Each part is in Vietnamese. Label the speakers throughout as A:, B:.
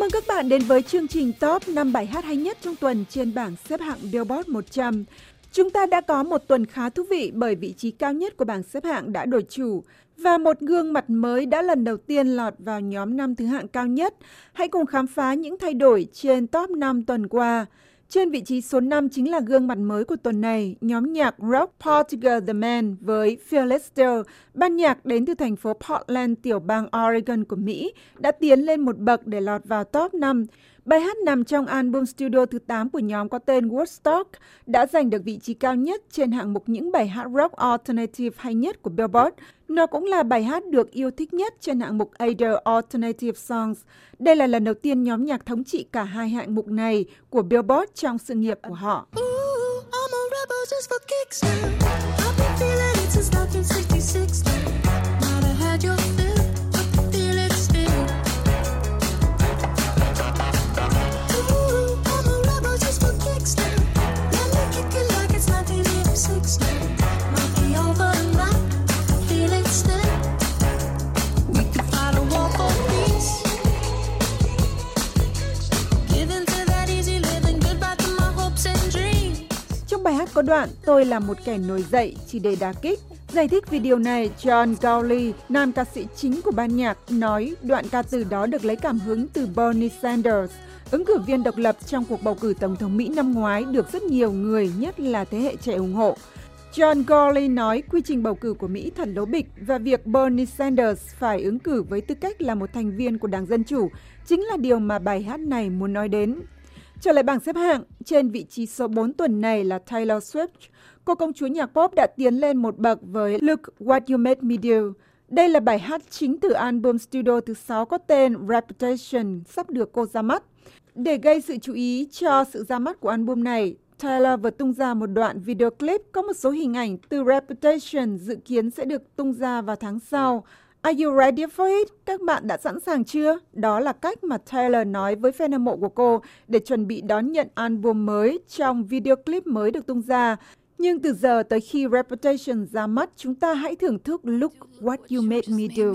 A: cảm ơn các bạn đến với chương trình top năm bài hát hay nhất trong tuần trên bảng xếp hạng Billboard 100. Chúng ta đã có một tuần khá thú vị bởi vị trí cao nhất của bảng xếp hạng đã đổi chủ và một gương mặt mới đã lần đầu tiên lọt vào nhóm năm thứ hạng cao nhất. Hãy cùng khám phá những thay đổi trên top 5 tuần qua. Trên vị trí số 5 chính là gương mặt mới của tuần này, nhóm nhạc rock Portugal The Man với Fearless ban nhạc đến từ thành phố Portland, tiểu bang Oregon của Mỹ, đã tiến lên một bậc để lọt vào top 5. Bài hát nằm trong album studio thứ 8 của nhóm có tên Woodstock đã giành được vị trí cao nhất trên hạng mục những bài hát rock alternative hay nhất của Billboard. Nó cũng là bài hát được yêu thích nhất trên hạng mục Ada Alternative Songs. Đây là lần đầu tiên nhóm nhạc thống trị cả hai hạng mục này của Billboard trong sự nghiệp của họ. bài có đoạn tôi là một kẻ nổi dậy chỉ để đá kích. Giải thích vì điều này, John Gowley, nam ca sĩ chính của ban nhạc, nói đoạn ca từ đó được lấy cảm hứng từ Bernie Sanders, ứng cử viên độc lập trong cuộc bầu cử Tổng thống Mỹ năm ngoái được rất nhiều người, nhất là thế hệ trẻ ủng hộ. John Gawley nói quy trình bầu cử của Mỹ thật lố bịch và việc Bernie Sanders phải ứng cử với tư cách là một thành viên của Đảng Dân Chủ chính là điều mà bài hát này muốn nói đến. Trở lại bảng xếp hạng, trên vị trí số 4 tuần này là Taylor Swift. Cô công chúa nhạc pop đã tiến lên một bậc với Look What You Made Me Do. Đây là bài hát chính từ album studio thứ 6 có tên Reputation sắp được cô ra mắt. Để gây sự chú ý cho sự ra mắt của album này, Taylor vừa tung ra một đoạn video clip có một số hình ảnh từ Reputation dự kiến sẽ được tung ra vào tháng sau. Are you ready for it? Các bạn đã sẵn sàng chưa? Đó là cách mà Taylor nói với fan hâm mộ của cô để chuẩn bị đón nhận album mới trong video clip mới được tung ra. Nhưng từ giờ tới khi Reputation ra mắt, chúng ta hãy thưởng thức Look What You Made Me Do.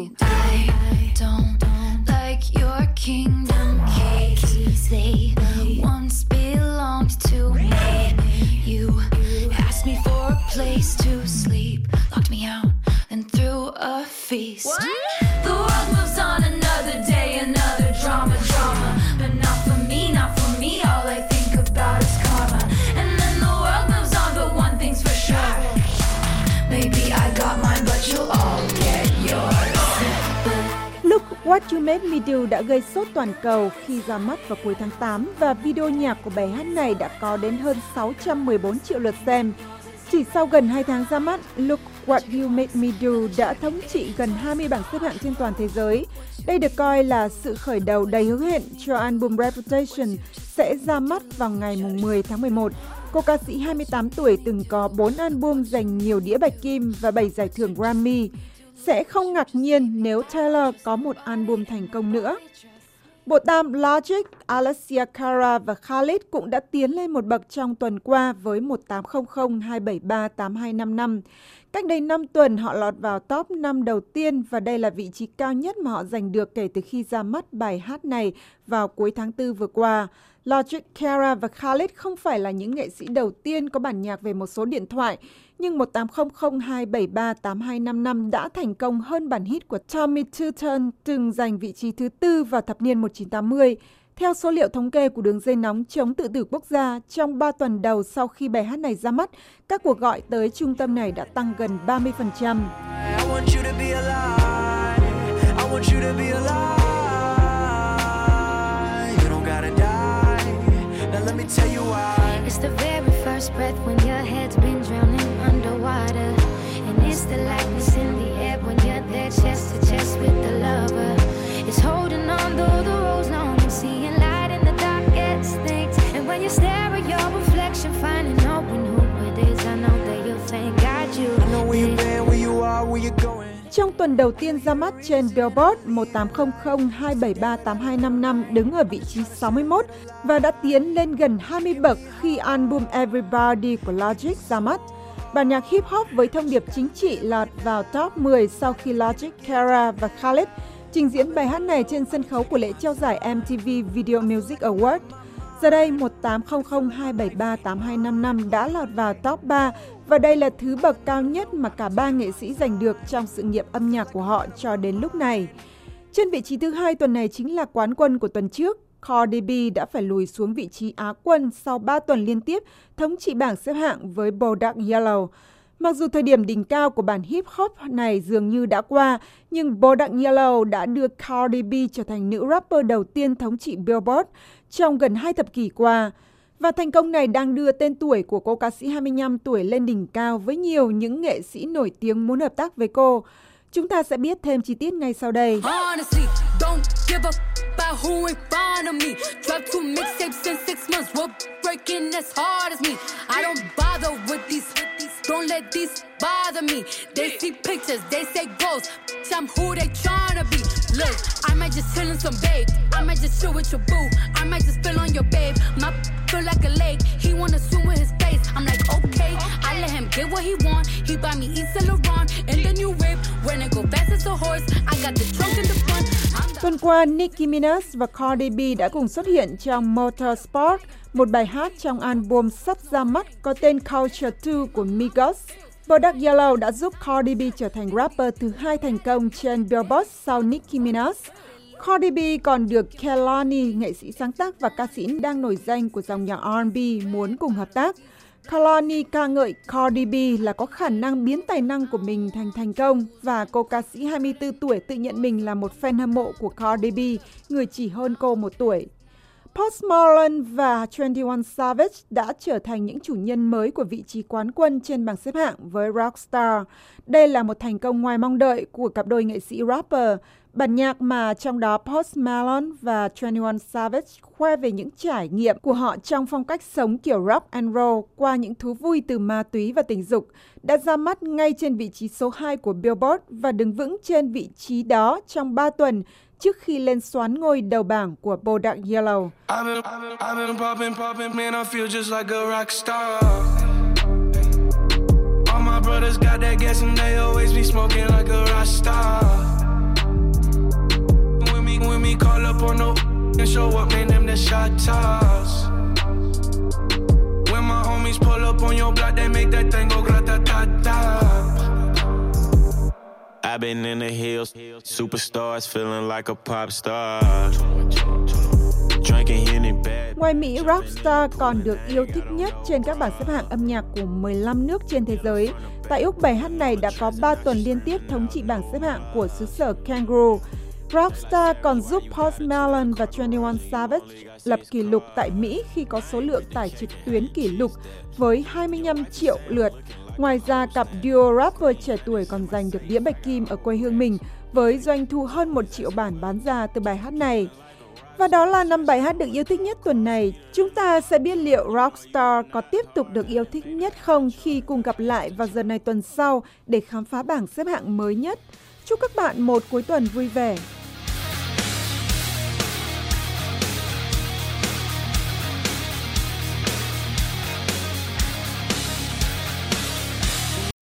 A: place to sleep, feast. What? The world moves on another day, another drama, drama. But not for me, not for me. All I think about is karma. And then the world moves on, but one thing's for sure. Maybe I got mine, but you'll all get yours. Look What You Made Me Do đã gây sốt toàn cầu khi ra mắt vào cuối tháng 8 và video nhạc của bài hát này đã có đến hơn 614 triệu lượt xem chỉ sau gần 2 tháng ra mắt, Look What You Made Me Do đã thống trị gần 20 bảng xếp hạng trên toàn thế giới. Đây được coi là sự khởi đầu đầy hứa hẹn cho album Reputation sẽ ra mắt vào ngày 10 tháng 11. Cô ca sĩ 28 tuổi từng có 4 album giành nhiều đĩa bạch kim và 7 giải thưởng Grammy. Sẽ không ngạc nhiên nếu Taylor có một album thành công nữa. Bộ tam Logic, Alessia Cara và Khalid cũng đã tiến lên một bậc trong tuần qua với 1800 273 8255. Cách đây 5 tuần họ lọt vào top 5 đầu tiên và đây là vị trí cao nhất mà họ giành được kể từ khi ra mắt bài hát này vào cuối tháng 4 vừa qua. Logic, Cara và Khalid không phải là những nghệ sĩ đầu tiên có bản nhạc về một số điện thoại, nhưng 18002738255 đã thành công hơn bản hit của Tommy Tutton từng giành vị trí thứ tư vào thập niên 1980. Theo số liệu thống kê của đường dây nóng chống tự tử quốc gia, trong 3 tuần đầu sau khi bài hát này ra mắt, các cuộc gọi tới trung tâm này đã tăng gần 30%. Tuần đầu tiên ra mắt trên Billboard 1800-273-8255 đứng ở vị trí 61 và đã tiến lên gần 20 bậc khi album Everybody của Logic ra mắt. Bản nhạc hip hop với thông điệp chính trị lọt vào top 10 sau khi Logic, Kara và Khaled trình diễn bài hát này trên sân khấu của lễ trao giải MTV Video Music Award. Giờ đây, 18002738255 đã lọt vào top 3 và đây là thứ bậc cao nhất mà cả ba nghệ sĩ giành được trong sự nghiệp âm nhạc của họ cho đến lúc này. Trên vị trí thứ hai tuần này chính là quán quân của tuần trước. Cardi B đã phải lùi xuống vị trí Á quân sau 3 tuần liên tiếp thống trị bảng xếp hạng với Bodak Yellow. Mặc dù thời điểm đỉnh cao của bản hip hop này dường như đã qua, nhưng Bodak Yellow đã đưa Cardi B trở thành nữ rapper đầu tiên thống trị Billboard trong gần hai thập kỷ qua. Và thành công này đang đưa tên tuổi của cô ca sĩ 25 tuổi lên đỉnh cao với nhiều những nghệ sĩ nổi tiếng muốn hợp tác với cô. Chúng ta sẽ biết thêm chi tiết ngay sau đây. Don't in in. I let these bother me. They see pictures, they say ghosts. I'm who they trying to be. Look, I might just chill in some babe. I might just chill with your boo. I might just spill on your babe. My feel like a lake. He wanna swim with his face. I'm like, okay. I let him get what he want. He buy me East Laurent and the new whip. When it go fast as a horse, I got the trunk in the front. Tuần qua, Nicki Minaj và Cardi B đã cùng xuất hiện trong Motorsport, một bài hát trong album sắp ra mắt có tên Culture 2 của Migos. Bodak Yellow đã giúp Cardi B trở thành rapper thứ hai thành công trên Billboard sau Nicki Minaj. Cardi B còn được Kehlani, nghệ sĩ sáng tác và ca sĩ đang nổi danh của dòng nhạc R&B muốn cùng hợp tác. Kehlani ca ngợi Cardi B là có khả năng biến tài năng của mình thành thành công và cô ca sĩ 24 tuổi tự nhận mình là một fan hâm mộ của Cardi B, người chỉ hơn cô một tuổi. Post Malone và 21 Savage đã trở thành những chủ nhân mới của vị trí quán quân trên bảng xếp hạng với Rockstar. Đây là một thành công ngoài mong đợi của cặp đôi nghệ sĩ rapper. Bản nhạc mà trong đó Post Malone và 21 Savage khoe về những trải nghiệm của họ trong phong cách sống kiểu rock and roll qua những thú vui từ ma túy và tình dục đã ra mắt ngay trên vị trí số 2 của Billboard và đứng vững trên vị trí đó trong 3 tuần trước khi lên xoán ngôi đầu bảng của Bodak Yellow. brothers got that gas and they always be smoking like a rock. When me, when me call up on no and show up, man, them the shot toss. I've been in the hills, superstars feeling like a pop star. Ngoài Mỹ, Rockstar còn được yêu thích nhất trên các bảng xếp hạng âm nhạc của 15 nước trên thế giới. Tại Úc, bài hát này đã có 3 tuần liên tiếp thống trị bảng xếp hạng của xứ sở Kangaroo. Rockstar còn giúp Post Malone và 21 Savage lập kỷ lục tại Mỹ khi có số lượng tải trực tuyến kỷ lục với 25 triệu lượt. Ngoài ra, cặp duo rapper trẻ tuổi còn giành được đĩa bạch kim ở quê hương mình với doanh thu hơn 1 triệu bản bán ra từ bài hát này. Và đó là năm bài hát được yêu thích nhất tuần này. Chúng ta sẽ biết liệu Rockstar có tiếp tục được yêu thích nhất không khi cùng gặp lại vào giờ này tuần sau để khám phá bảng xếp hạng mới nhất. Chúc các bạn một cuối tuần vui vẻ.